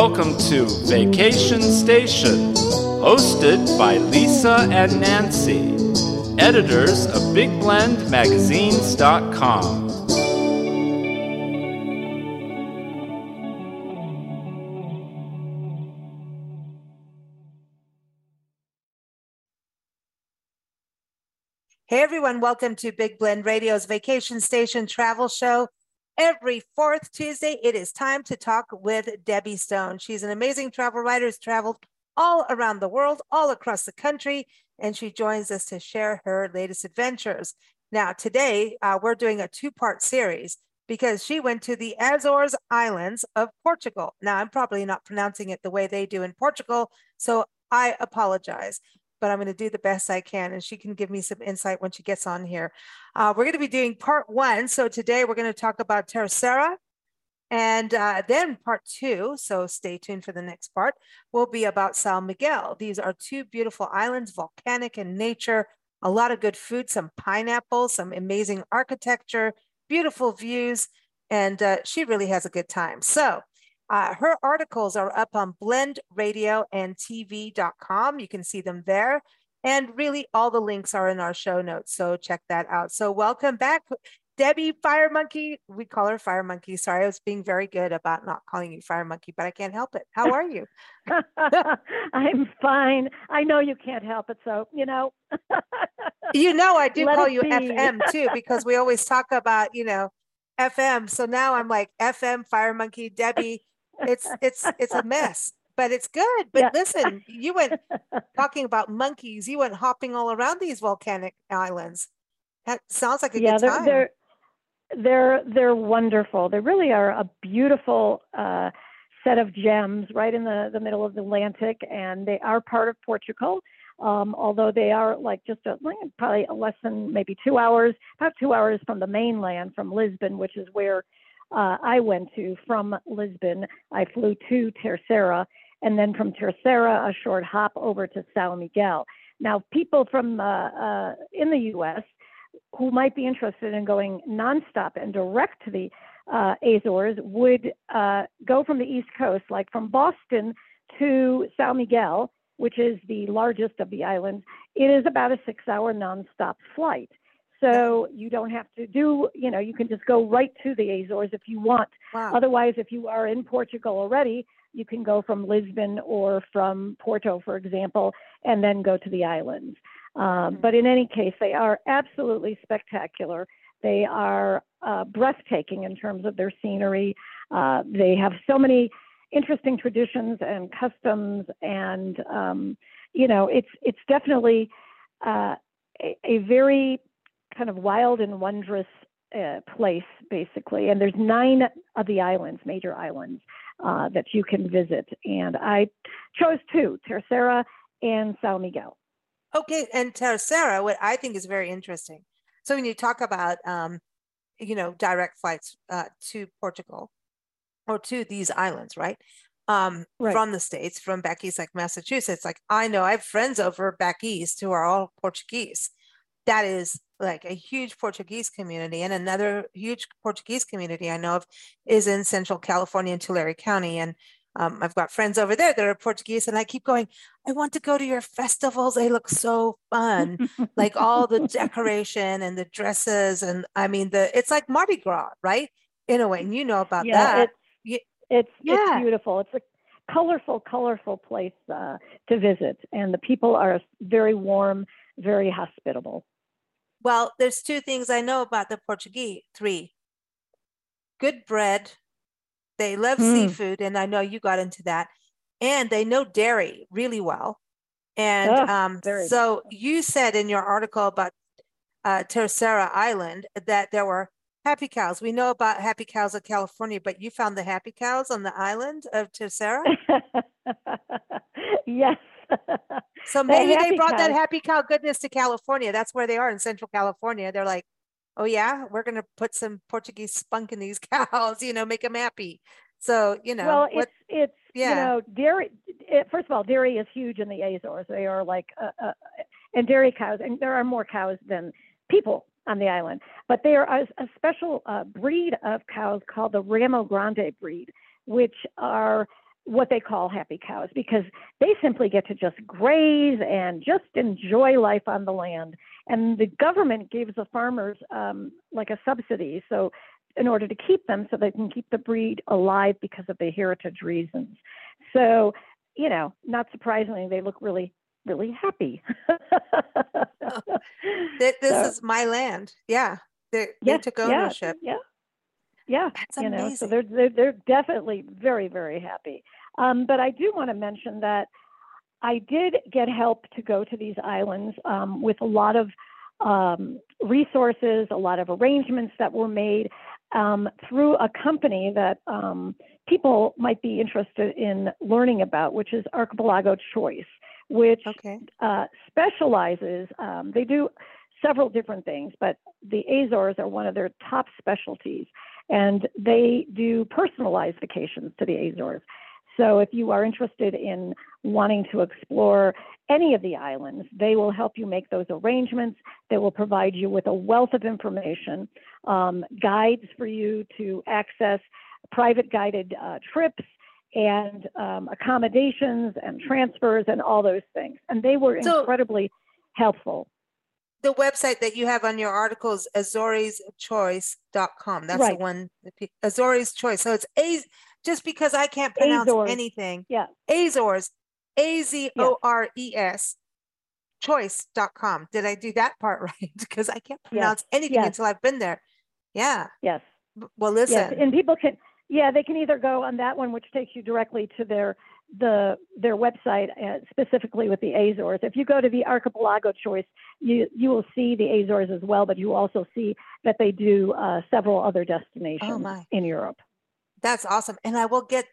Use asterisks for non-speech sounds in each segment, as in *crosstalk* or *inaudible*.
welcome to Vacation Station, hosted by Lisa and Nancy, editors of BigBlendMagazines.com. Hey everyone, welcome to Big Blend Radio's Vacation Station Travel Show. Every fourth Tuesday, it is time to talk with Debbie Stone. She's an amazing travel writer who's traveled all around the world, all across the country, and she joins us to share her latest adventures. Now, today, uh, we're doing a two part series because she went to the Azores Islands of Portugal. Now, I'm probably not pronouncing it the way they do in Portugal, so I apologize but I'm going to do the best I can. And she can give me some insight when she gets on here. Uh, we're going to be doing part one. So today we're going to talk about Terceira. And uh, then part two, so stay tuned for the next part, will be about São Miguel. These are two beautiful islands, volcanic in nature, a lot of good food, some pineapples, some amazing architecture, beautiful views, and uh, she really has a good time. So uh, her articles are up on blendradioandtv.com. You can see them there. And really, all the links are in our show notes. So check that out. So, welcome back, Debbie Fire Monkey. We call her Fire Monkey. Sorry, I was being very good about not calling you Fire Monkey, but I can't help it. How are you? *laughs* I'm fine. I know you can't help it. So, you know. *laughs* you know, I do Let call you be. FM too, because we always talk about, you know, FM. So now I'm like FM, Fire Monkey, Debbie it's it's it's a mess but it's good. *laughs* But yeah. listen you went talking about monkeys you went hopping all around these volcanic islands. That sounds like a yeah, good they're, time. they're they're they're wonderful. They really are a beautiful uh, set of gems right in the the middle of the atlantic and they are part of portugal. Um, although they are like just a, probably less than maybe two hours, about two hours from the mainland, from Lisbon, which is where uh, I went to from Lisbon. I flew to Terceira, and then from Terceira, a short hop over to São Miguel. Now, people from uh, uh, in the U.S. who might be interested in going nonstop and direct to the uh, Azores would uh, go from the East Coast, like from Boston to São Miguel, which is the largest of the islands. It is about a six-hour nonstop flight. So you don't have to do, you know, you can just go right to the Azores if you want. Wow. Otherwise, if you are in Portugal already, you can go from Lisbon or from Porto, for example, and then go to the islands. Um, mm-hmm. But in any case, they are absolutely spectacular. They are uh, breathtaking in terms of their scenery. Uh, they have so many interesting traditions and customs, and um, you know, it's it's definitely uh, a, a very kind of wild and wondrous uh, place, basically. And there's nine of the islands, major islands, uh, that you can visit. And I chose two, Terceira and São Miguel. Okay, and Terceira, what I think is very interesting. So when you talk about, um, you know, direct flights uh, to Portugal or to these islands, right? Um, right. From the states, from back east, like Massachusetts. Like I know I have friends over back east who are all Portuguese. That is like a huge Portuguese community. And another huge Portuguese community I know of is in Central California in Tulare County. And um, I've got friends over there that are Portuguese, and I keep going, I want to go to your festivals. They look so fun. *laughs* like all the decoration and the dresses. And I mean, the it's like Mardi Gras, right? In a way. And you know about yeah, that. It's, it's, yeah. it's beautiful. It's a colorful, colorful place uh, to visit. And the people are very warm, very hospitable. Well, there's two things I know about the Portuguese. Three. Good bread. They love mm. seafood, and I know you got into that. And they know dairy really well. And oh, um, so you said in your article about uh, Terceira Island that there were happy cows. We know about happy cows of California, but you found the happy cows on the island of Terceira? *laughs* yes. So maybe they brought cows. that happy cow goodness to California. That's where they are in Central California. They're like, oh yeah, we're going to put some Portuguese spunk in these *laughs* cows, you know, make them happy. So, you know, well, what, it's, it's, yeah. you know, dairy, it, first of all, dairy is huge in the Azores. They are like, uh, uh, and dairy cows, and there are more cows than people on the island, but they are a, a special uh, breed of cows called the Ramo Grande breed, which are what they call happy cows because they simply get to just graze and just enjoy life on the land. And the government gives the farmers um, like a subsidy, so in order to keep them, so they can keep the breed alive because of the heritage reasons. So, you know, not surprisingly, they look really, really happy. *laughs* this so, is my land. Yeah, they, they took ownership. Yeah, yeah. That's you amazing. know, so they're, they're they're definitely very very happy. Um, but I do want to mention that I did get help to go to these islands um, with a lot of um, resources, a lot of arrangements that were made um, through a company that um, people might be interested in learning about, which is Archipelago Choice, which okay. uh, specializes. Um, they do several different things, but the Azores are one of their top specialties, and they do personalized vacations to the Azores. So if you are interested in wanting to explore any of the islands, they will help you make those arrangements. They will provide you with a wealth of information, um, guides for you to access private guided uh, trips and um, accommodations and transfers and all those things. And they were so, incredibly helpful. The website that you have on your article is azoreschoice.com. That's right. the one, Azores Choice. So it's A, just because I can't pronounce Azores. anything. Yeah. Azores, A Z O R E S, choice.com. Did I do that part *laughs* right? because I can't pronounce yes. anything yes. until I've been there. Yeah. Yes. Well, listen. Yes. And people can, yeah, they can either go on that one, which takes you directly to their the their website uh, specifically with the Azores. If you go to the archipelago choice, you you will see the Azores as well, but you also see that they do uh, several other destinations oh in Europe. That's awesome. And I will get,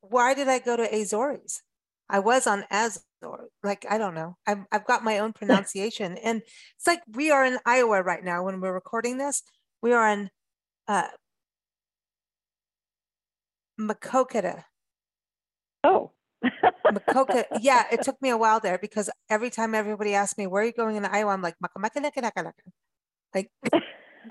why did I go to Azores? I was on Azores. Like, I don't know. I've, I've got my own *laughs* pronunciation. and it's like we are in Iowa right now when we're recording this. We are in uh, Maquoketa. Oh. Maquoketa. *laughs* Yeah, it took me a while there because every time everybody asked me, where are you going in Iowa? I'm like, like,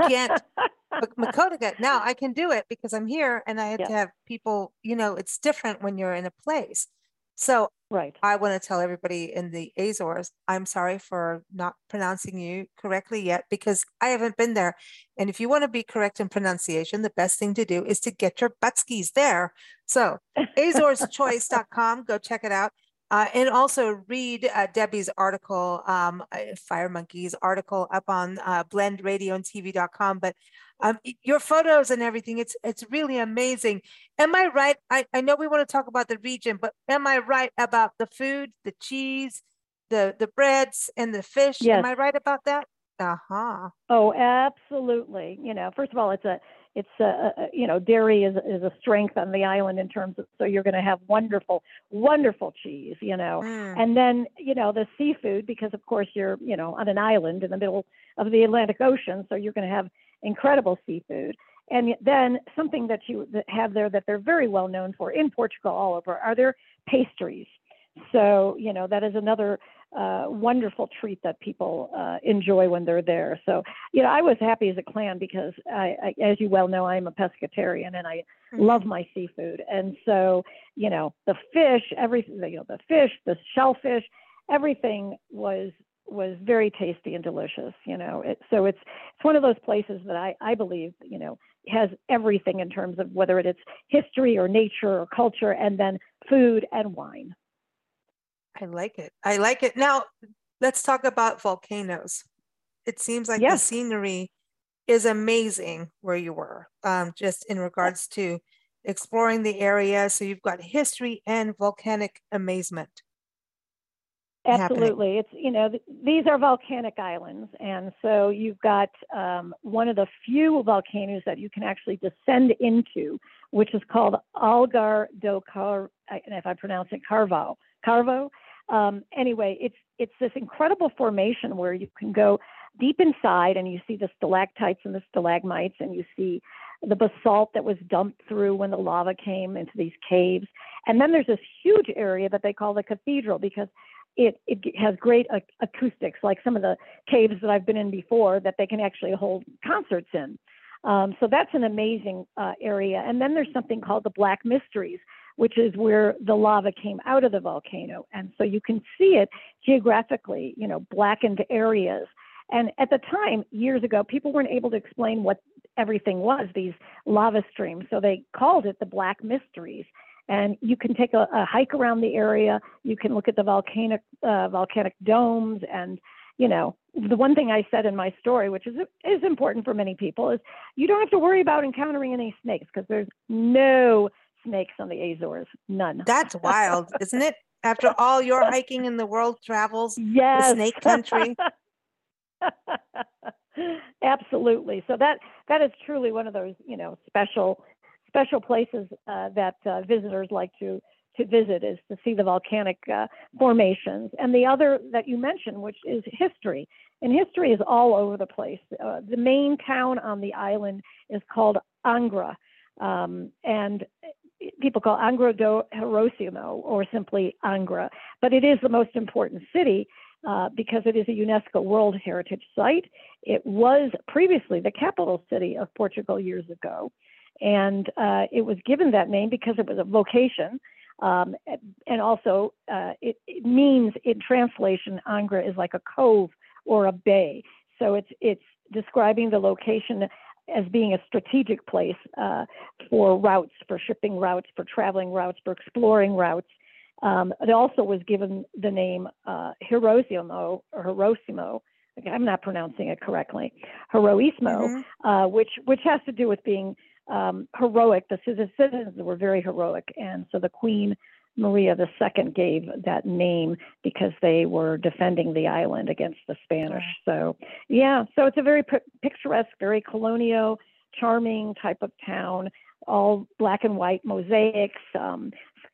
can't *laughs* Maquoketa. Now I can do it because I'm here and I had Yeah. to have people, you know, it's different when you're in a place. So Right. I want to tell everybody in the Azores, I'm sorry for not pronouncing you correctly yet because I haven't been there. And if you want to be correct in pronunciation, the best thing to do is to get your buttskis there. So azoreschoice.com, go check it out. Uh, and also read uh, Debbie's article, um, Fire Monkeys article up on uh, blendradioandtv.com. But um, your photos and everything, it's it's really amazing. Am I right? I, I know we want to talk about the region, but am I right about the food, the cheese, the the breads, and the fish? Yes. Am I right about that? Uh huh. Oh, absolutely. You know, first of all, it's a it's a, a you know dairy is is a strength on the island in terms of so you're going to have wonderful wonderful cheese you know Mm. and then you know the seafood because of course you're you know on an island in the middle of the Atlantic Ocean so you're going to have incredible seafood and then something that you have there that they're very well known for in Portugal all over are their pastries so you know that is another uh, wonderful treat that people uh, enjoy when they're there. So you know, I was happy as a clam because I, I as you well know, I'm a pescatarian and I Mhm. love my seafood. And so you know, the fish, everything, you know, the fish, the shellfish, everything was was very tasty and delicious. You know, it, so it's it's one of those places that I I believe you know has everything in terms of whether it's history or nature or culture, and then food and wine. I like it. I like it. Now, let's talk about volcanoes. It seems like the scenery is amazing where you were, um, just in regards to exploring the area. So you've got history and volcanic amazement. Happening. Absolutely. It's, you know, th- these are volcanic islands. And so you've got um, one of the few volcanoes that you can actually descend into, which is called Algar do Car, and if I pronounce it, Carvo. Carvo. Um, anyway, it's, it's this incredible formation where you can go deep inside and you see the stalactites and the stalagmites and you see the basalt that was dumped through when the lava came into these caves. And then there's this huge area that they call the cathedral because it, it has great ac- acoustics, like some of the caves that I've been in before, that they can actually hold concerts in. Um, so that's an amazing uh, area. And then there's something called the Black Mysteries, which is where the lava came out of the volcano. And so you can see it geographically, you know, blackened areas. And at the time, years ago, people weren't able to explain what everything was, these lava streams. So they called it the Black Mysteries. And you can take a, a hike around the area. You can look at the volcanic uh, volcanic domes, and you know the one thing I said in my story, which is is important for many people, is you don't have to worry about encountering any snakes because there's no snakes on the Azores, none. That's wild, isn't it? After *laughs* all your hiking in the world travels, yes. snake country. *laughs* Absolutely. So that that is truly one of those you know special special places uh, that uh, visitors like to to visit is to see the volcanic uh, formations. And the other that you mentioned, which is history, and history is all over the place. Uh, the main town on the island is called Angra, um, and people call Angra do Heroísmo or simply Angra, but it is the most important city uh, because it is a UNESCO World Heritage Site. It was previously the capital city of Portugal years ago, and uh, it was given that name because it was a vocation. Um, and also, uh, it, it, means in translation, Angra is like a cove or a bay. So it's it's describing the location as being a strategic place uh, for routes, for shipping routes, for traveling routes, for exploring routes. Um, it also was given the name uh, Hiroshima or Hiroshima. I'm not pronouncing it correctly. Heroismo, mm-hmm. uh, which which has to do with being um, heroic. The citizens were very heroic, and so the Queen Maria II gave that name because they were defending the island against the Spanish. So yeah, so it's a very p- picturesque, very colonial, charming type of town. All black and white mosaics, um,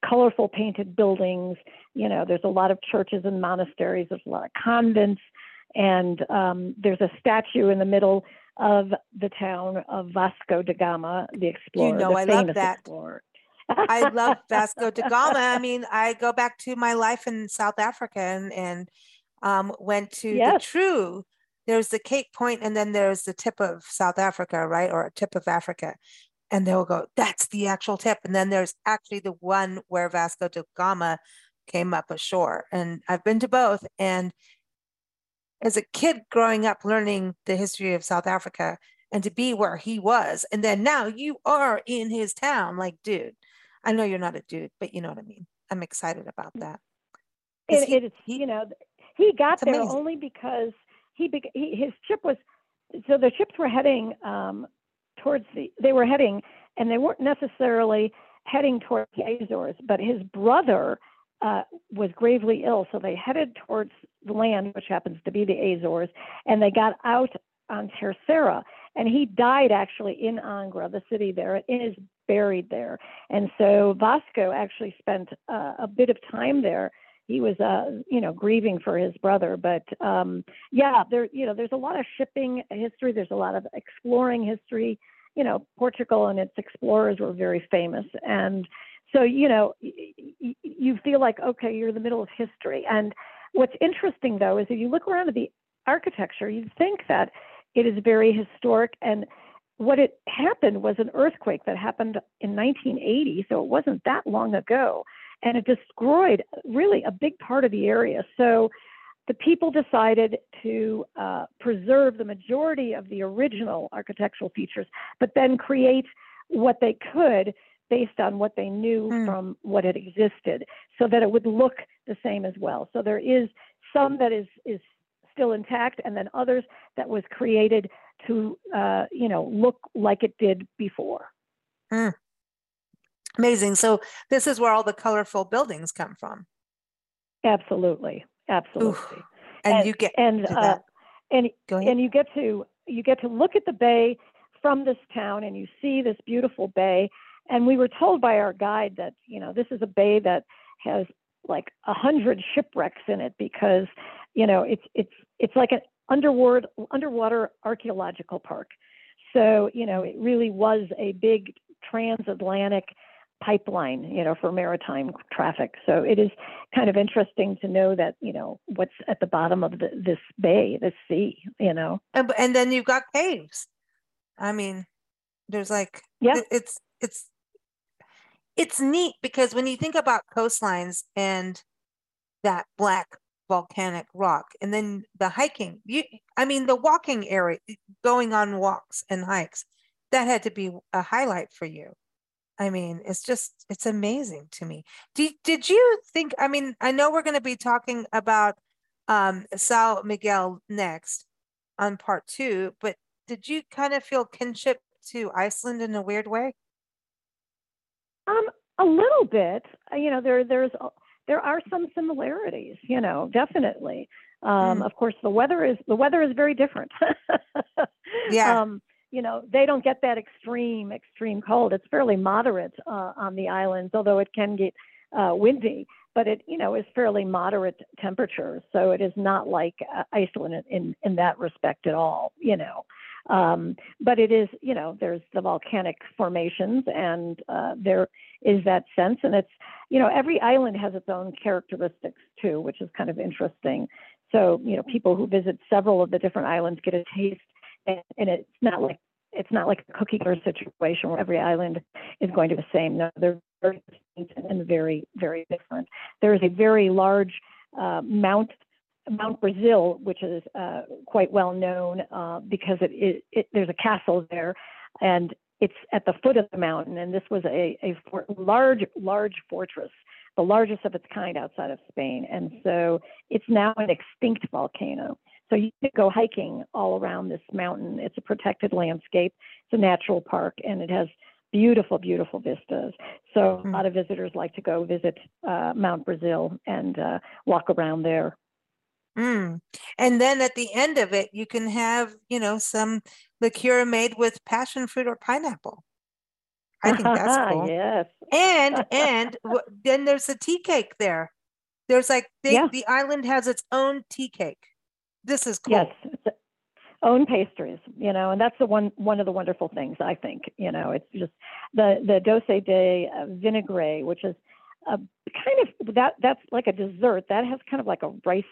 colorful painted buildings. You know, there's a lot of churches and monasteries. There's a lot of convents, and um, there's a statue in the middle of the town of Vasco da Gama, the explorer. You know, I love that. Explorer. I love *laughs* Vasco da Gama. I mean, I go back to my life in South Africa and, and um, went to yes. the true. There's the Cape Point, and then there's the tip of South Africa, right, or a tip of Africa and they'll go, that's the actual tip. And then there's actually the one where Vasco da Gama came up ashore. And I've been to both. And as a kid growing up learning the history of South Africa and to be where he was, and then now you are in his town, like, dude, I know you're not a dude, but you know what I mean. I'm excited about that. It, he, it's, he, you know, he got there amazing. only because he, he, his ship was, so the ships were heading um, towards the, they were heading, and they weren't necessarily heading towards the Azores, but his brother uh, was gravely ill. So they headed towards the land, which happens to be the Azores, and they got out on Terceira. And he died actually in Angra, the city there, and is buried there. And so Vasco actually spent uh, a bit of time there. He was, uh, you know, grieving for his brother. But um, yeah, there, you know, there's a lot of shipping history. There's a lot of exploring history. You know, Portugal and its explorers were very famous, and so you know, you feel like okay, you're in the middle of history. And what's interesting though is if you look around at the architecture, you'd think that it is very historic and what it happened was an earthquake that happened in 1980, so it wasn't that long ago, and it destroyed really a big part of the area. So the people decided to uh, preserve the majority of the original architectural features, but then create what they could based on what they knew mm. from what had existed, so that it would look the same as well. So there is some that is is still intact, and then others that was created to uh, you know look like it did before. Mm. Amazing. So this is where all the colorful buildings come from. Absolutely, absolutely. And, and, you get and uh, and and you get to you get to look at the bay from this town, and you see this beautiful bay. And we were told by our guide that you know this is a bay that has like a hundred shipwrecks in it because you know it's it's it's like an underwater underwater archaeological park. So you know it really was a big transatlantic pipeline, you know, for maritime traffic. So it is kind of interesting to know that, you know, what's at the bottom of the, this bay, this sea, you know. And, and then you've got caves. I mean, there's like, yeah, it's, it's, it's neat because when you think about coastlines and that black volcanic rock and then the hiking you i mean the walking area going on walks and hikes that had to be a highlight for you. I mean it's just it's amazing to me. Did, did you think i mean i know we're going to be talking about um são miguel next on part two but did you kind of feel kinship to iceland in a weird way um a little bit you know there there's there are some similarities, you know, definitely. Um, mm. Of course, the weather is the weather is very different. *laughs* yeah. Um, you know, they don't get that extreme extreme cold. It's fairly moderate uh, on the islands, although it can get uh, windy. But it, you know, is fairly moderate temperatures, so it is not like uh, Iceland in, in in that respect at all. You know, um, but it is, you know, there's the volcanic formations, and uh, there is that sense, and it's you know, every island has its own characteristics too, which is kind of interesting. So, you know, people who visit several of the different islands get a taste, and, and it's not like it's not like a cookie cutter situation where every island is going to be the same. No, they're very distinct and very, very different. There is a very large uh, Mount Mount Brazil, which is uh, quite well known uh, because it, it, it, there's a castle there, and it's at the foot of the mountain, and this was a, a for, large, large fortress, the largest of its kind outside of Spain. And so it's now an extinct volcano. So you can go hiking all around this mountain. It's a protected landscape, it's a natural park, and it has beautiful, beautiful vistas. So mm-hmm. a lot of visitors like to go visit uh, Mount Brazil and uh, walk around there. Mm. And then at the end of it, you can have, you know, some liqueur made with passion fruit or pineapple. I think that's *laughs* cool. yes. And *laughs* and then there's a tea cake there. There's like they, yeah. the island has its own tea cake. This is cool. Yes. Own pastries, you know, and that's the one one of the wonderful things I think. You know, it's just the the doce de vinaigrette, which is a kind of that that's like a dessert that has kind of like a rice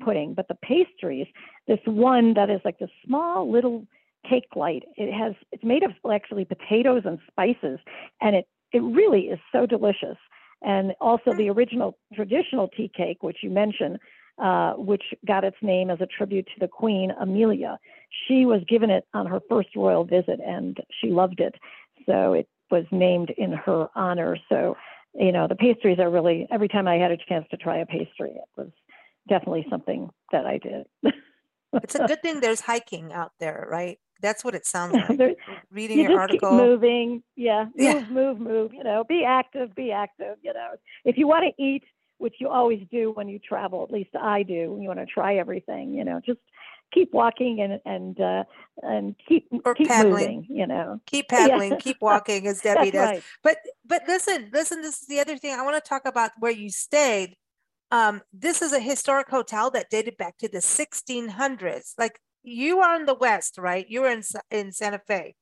pudding, but the pastries, this one that is like the small little cake light, it has it's made of actually potatoes and spices, and it it really is so delicious. And also the original traditional tea cake, which you mentioned, uh, which got its name as a tribute to the Queen Amelia. She was given it on her first royal visit, and she loved it, so it was named in her honor. So, you know, the pastries are really every time I had a chance to try a pastry, it was definitely something that I did. it's a good thing there's hiking out there, right? That's what it sounds *laughs* like. Reading you your article, moving, yeah, yeah, move, move, move. You know, be active, be active. You know, if you want to eat, which you always do when you travel, at least I do. You want to try everything. You know, just keep walking and and uh, and keep or keep paddling. moving. You know, keep *laughs* paddling, yeah. keep walking, as *laughs* Debbie does. Right. But but listen, listen. This is the other thing I want to talk about where you stayed um, this is a historic hotel that dated back to the 1600s. Like you are in the West, right? You were in in Santa Fe,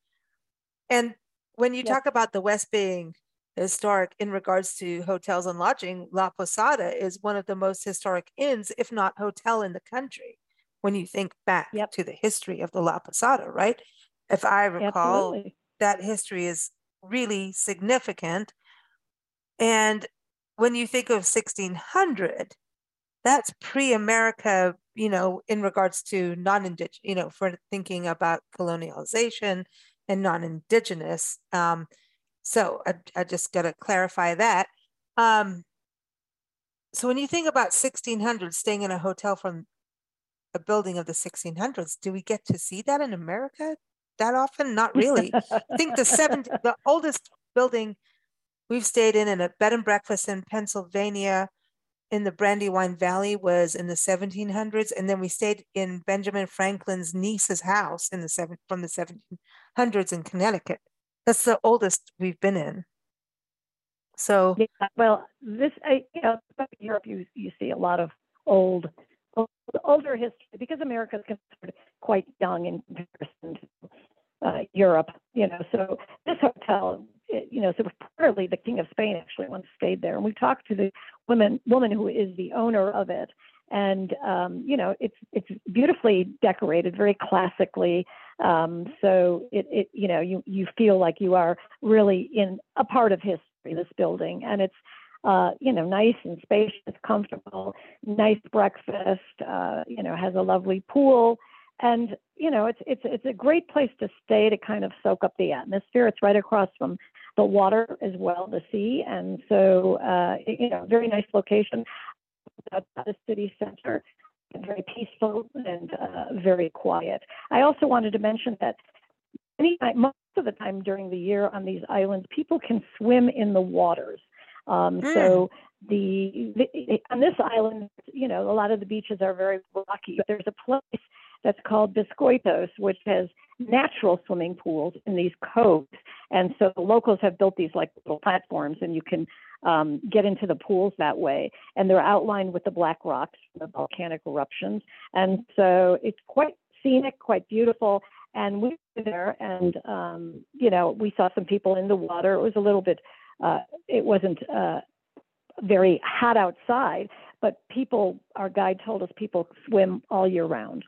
and when you talk about the West being historic in regards to hotels and lodging, La Posada is one of the most historic inns, if not hotel, in the country. When you think back yep. to the history of the La Posada, right? If I recall, Absolutely. that history is really significant. And when you think of 1600, that's pre-America, you know, in regards to non-indigenous, you know, for thinking about colonialization and non-indigenous. Um, so I, I just got to clarify that. Um, so when you think about 1600, staying in a hotel from a building of the 1600s, do we get to see that in America that often? Not really. I *laughs* think the seven, the oldest building we've stayed in in a bed and breakfast in Pennsylvania in the Brandywine Valley was in the 1700s, and then we stayed in Benjamin Franklin's niece's house in the seven from the 1700s in Connecticut. That's the oldest we've been in. So yeah, well, this I, you know, Europe you you see a lot of old, old older history because America is considered quite young in comparison to uh, Europe. You know, so this hotel you know, so partly the King of Spain actually once stayed there, and we talked to the woman woman who is the owner of it, and um, you know, it's it's beautifully decorated, very classically. Um, so it, it you know you you feel like you are really in a part of history. this building, and it's uh, you know nice and spacious, comfortable, nice breakfast. Uh, you know, has a lovely pool, and you know it's it's it's a great place to stay to kind of soak up the atmosphere. It's right across from the water as well, the sea, and so uh, you know very nice location at the city center very peaceful and uh, very quiet. I also wanted to mention that any most of the time during the year on these islands, people can swim in the waters. Um, mm. So the, the on this island, you know, a lot of the beaches are very rocky, but there's a place that's called Biscoitos, which has natural swimming pools in these coves. And so the locals have built these like little platforms, and you can um, get into the pools that way. And they're outlined with the black rocks, the volcanic eruptions. And so it's quite scenic, quite beautiful. And we were there, and um, you know, we saw some people in the water. It was a little bit, uh, it wasn't uh, very hot outside, but people, our guide told us people swim all year round.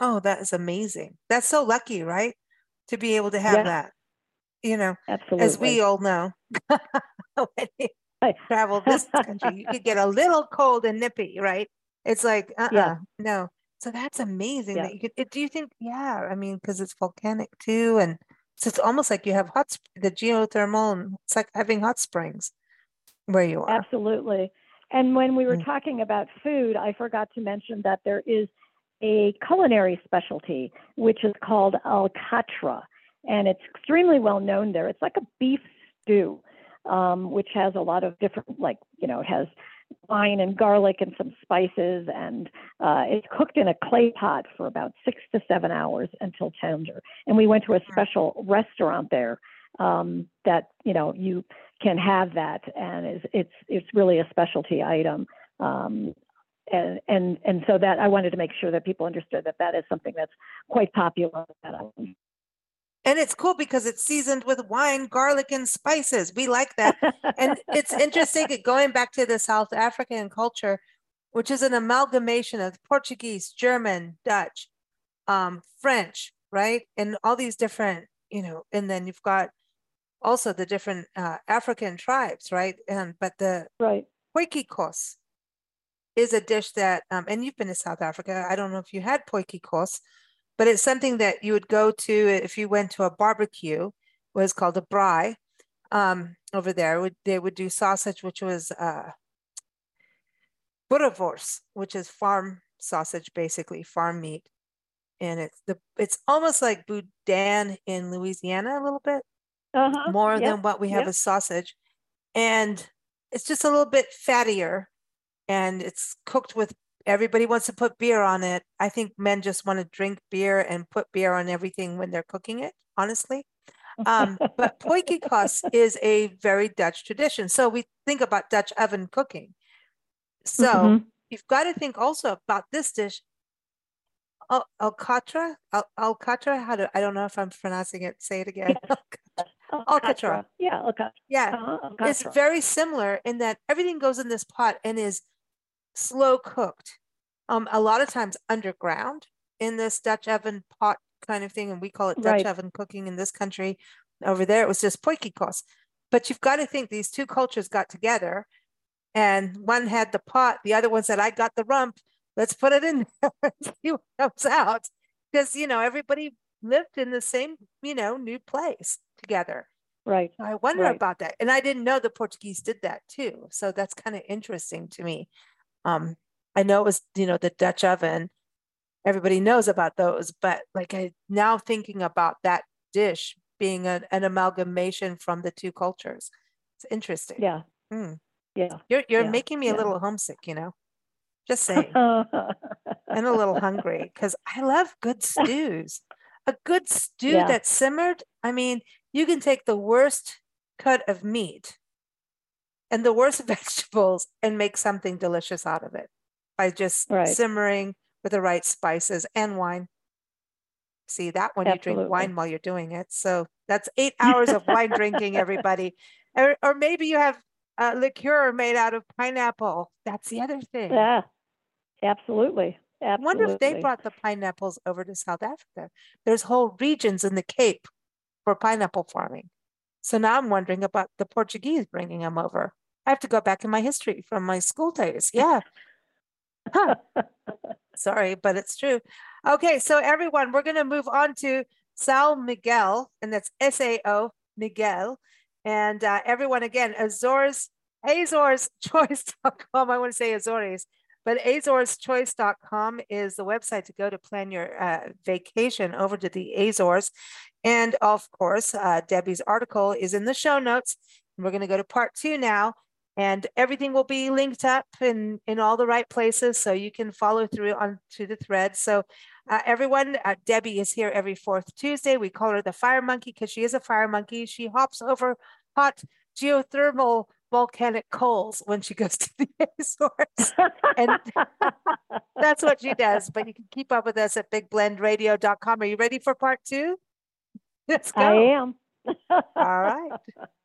Oh, that is amazing. That's so lucky, right? To be able to have yeah. that. You know, absolutely. As we all know, *laughs* travel this country, you could get a little cold and nippy, right? It's like, uh, uh yeah. no. So that's amazing yeah. that you could. Do you think? Yeah, I mean, because it's volcanic too, and so it's almost like you have hot the geothermal, and it's like having hot springs where you are. Absolutely. And when we were mm. talking about food, I forgot to mention that there is a culinary specialty which is called alcatra, and it's extremely well known there. It's like a beef stew, um, which has a lot of different, like you know, it has wine and garlic and some spices, and uh, it's cooked in a clay pot for about six to seven hours until tender. And we went to a special restaurant there um, that you know you can have that, and it's it's it's really a specialty item. Um, and and and so that I wanted to make sure that people understood that that is something that's quite popular. And it's cool because it's seasoned with wine, garlic, and spices. We like that. and it's interesting *laughs* going back to the South African culture, which is an amalgamation of Portuguese, German, Dutch, um, French, right? And all these different, you know, and then you've got also the different uh, African tribes, right? And but the right potjiekos is a dish that, um, and you've been to South Africa. I don't know if you had potjiekos, but it's something that you would go to if you went to a barbecue. Was called a braai um, over there. Would they would do sausage, which was uh, boerewors, which is farm sausage, basically farm meat, and it's the it's almost like boudin in Louisiana a little bit uh-huh. more yep. than what we have yep. as sausage, and it's just a little bit fattier, and it's cooked with everybody wants to put beer on it. I think men just want to drink beer and put beer on everything when they're cooking it, honestly. Um, but *laughs* potjiekos is a very Dutch tradition. So we think about Dutch oven cooking. So mm-hmm. you've got to think also about this dish. Al- alcatra, Al- alcatra. How do I don't know if I'm pronouncing it. Say it again. alcatra. Yeah, alcatra. Yeah, uh-huh. it's very similar in that everything goes in this pot and is slow cooked, um, a lot of times underground in this Dutch oven pot kind of thing. And we call it Dutch right. oven cooking in this country. Over there, it was just potjiekos. But you've got to think these two cultures got together and one had the pot, the other one said, I got the rump. Let's put it in there *laughs* and see what comes out. Because, you know, everybody lived in the same, you know, new place together. Right. I wonder right. about that. And I didn't know the Portuguese did that too. So that's kind of interesting to me. Um, I know it was, you know, the Dutch oven. Everybody knows about those, but like I now thinking about that dish being a, an amalgamation from the two cultures. It's interesting. Yeah. Mm. Yeah. You're you're yeah. making me yeah. a little homesick, you know. Just *laughs* saying. and a little hungry *laughs* because I love good stews. A good stew yeah. that's simmered. I mean, you can take the worst cut of meat and the worst *laughs* vegetables and make something delicious out of it by just right. simmering with the right spices and wine. See that when Absolutely. you drink wine while you're doing it. So that's eight *laughs* hours of wine drinking, everybody. Or, or maybe you have a liqueur made out of pineapple. That's the other thing. Yeah, absolutely. Absolutely. I wonder if they brought the pineapples over to South Africa. There's whole regions in the Cape for pineapple farming. So now I'm wondering about the Portuguese bringing them over. I have to go back in my history from my school days. Yeah. Huh. *laughs* Sorry, but it's true. Okay, so everyone, we're going to move on to Sao Miguel, and that's S A O Miguel. And uh, everyone, again, Azores, AzoresChoice.com. *laughs* I want to say Azores, but AzoresChoice.com is the website to go to plan your uh, vacation over to the Azores. And of course, uh, Debbie's article is in the show notes. We're going to go to part two now and everything will be linked up in in all the right places so you can follow through onto the thread so uh, everyone uh, debbie is here every fourth tuesday we call her the fire monkey because she is a fire monkey she hops over hot geothermal volcanic coals when she goes to *laughs* the Azores. and *laughs* that's what she does. But you can keep up with us at bigblendradio.com. Are you ready for part two? Let's go. I am. All right. *laughs*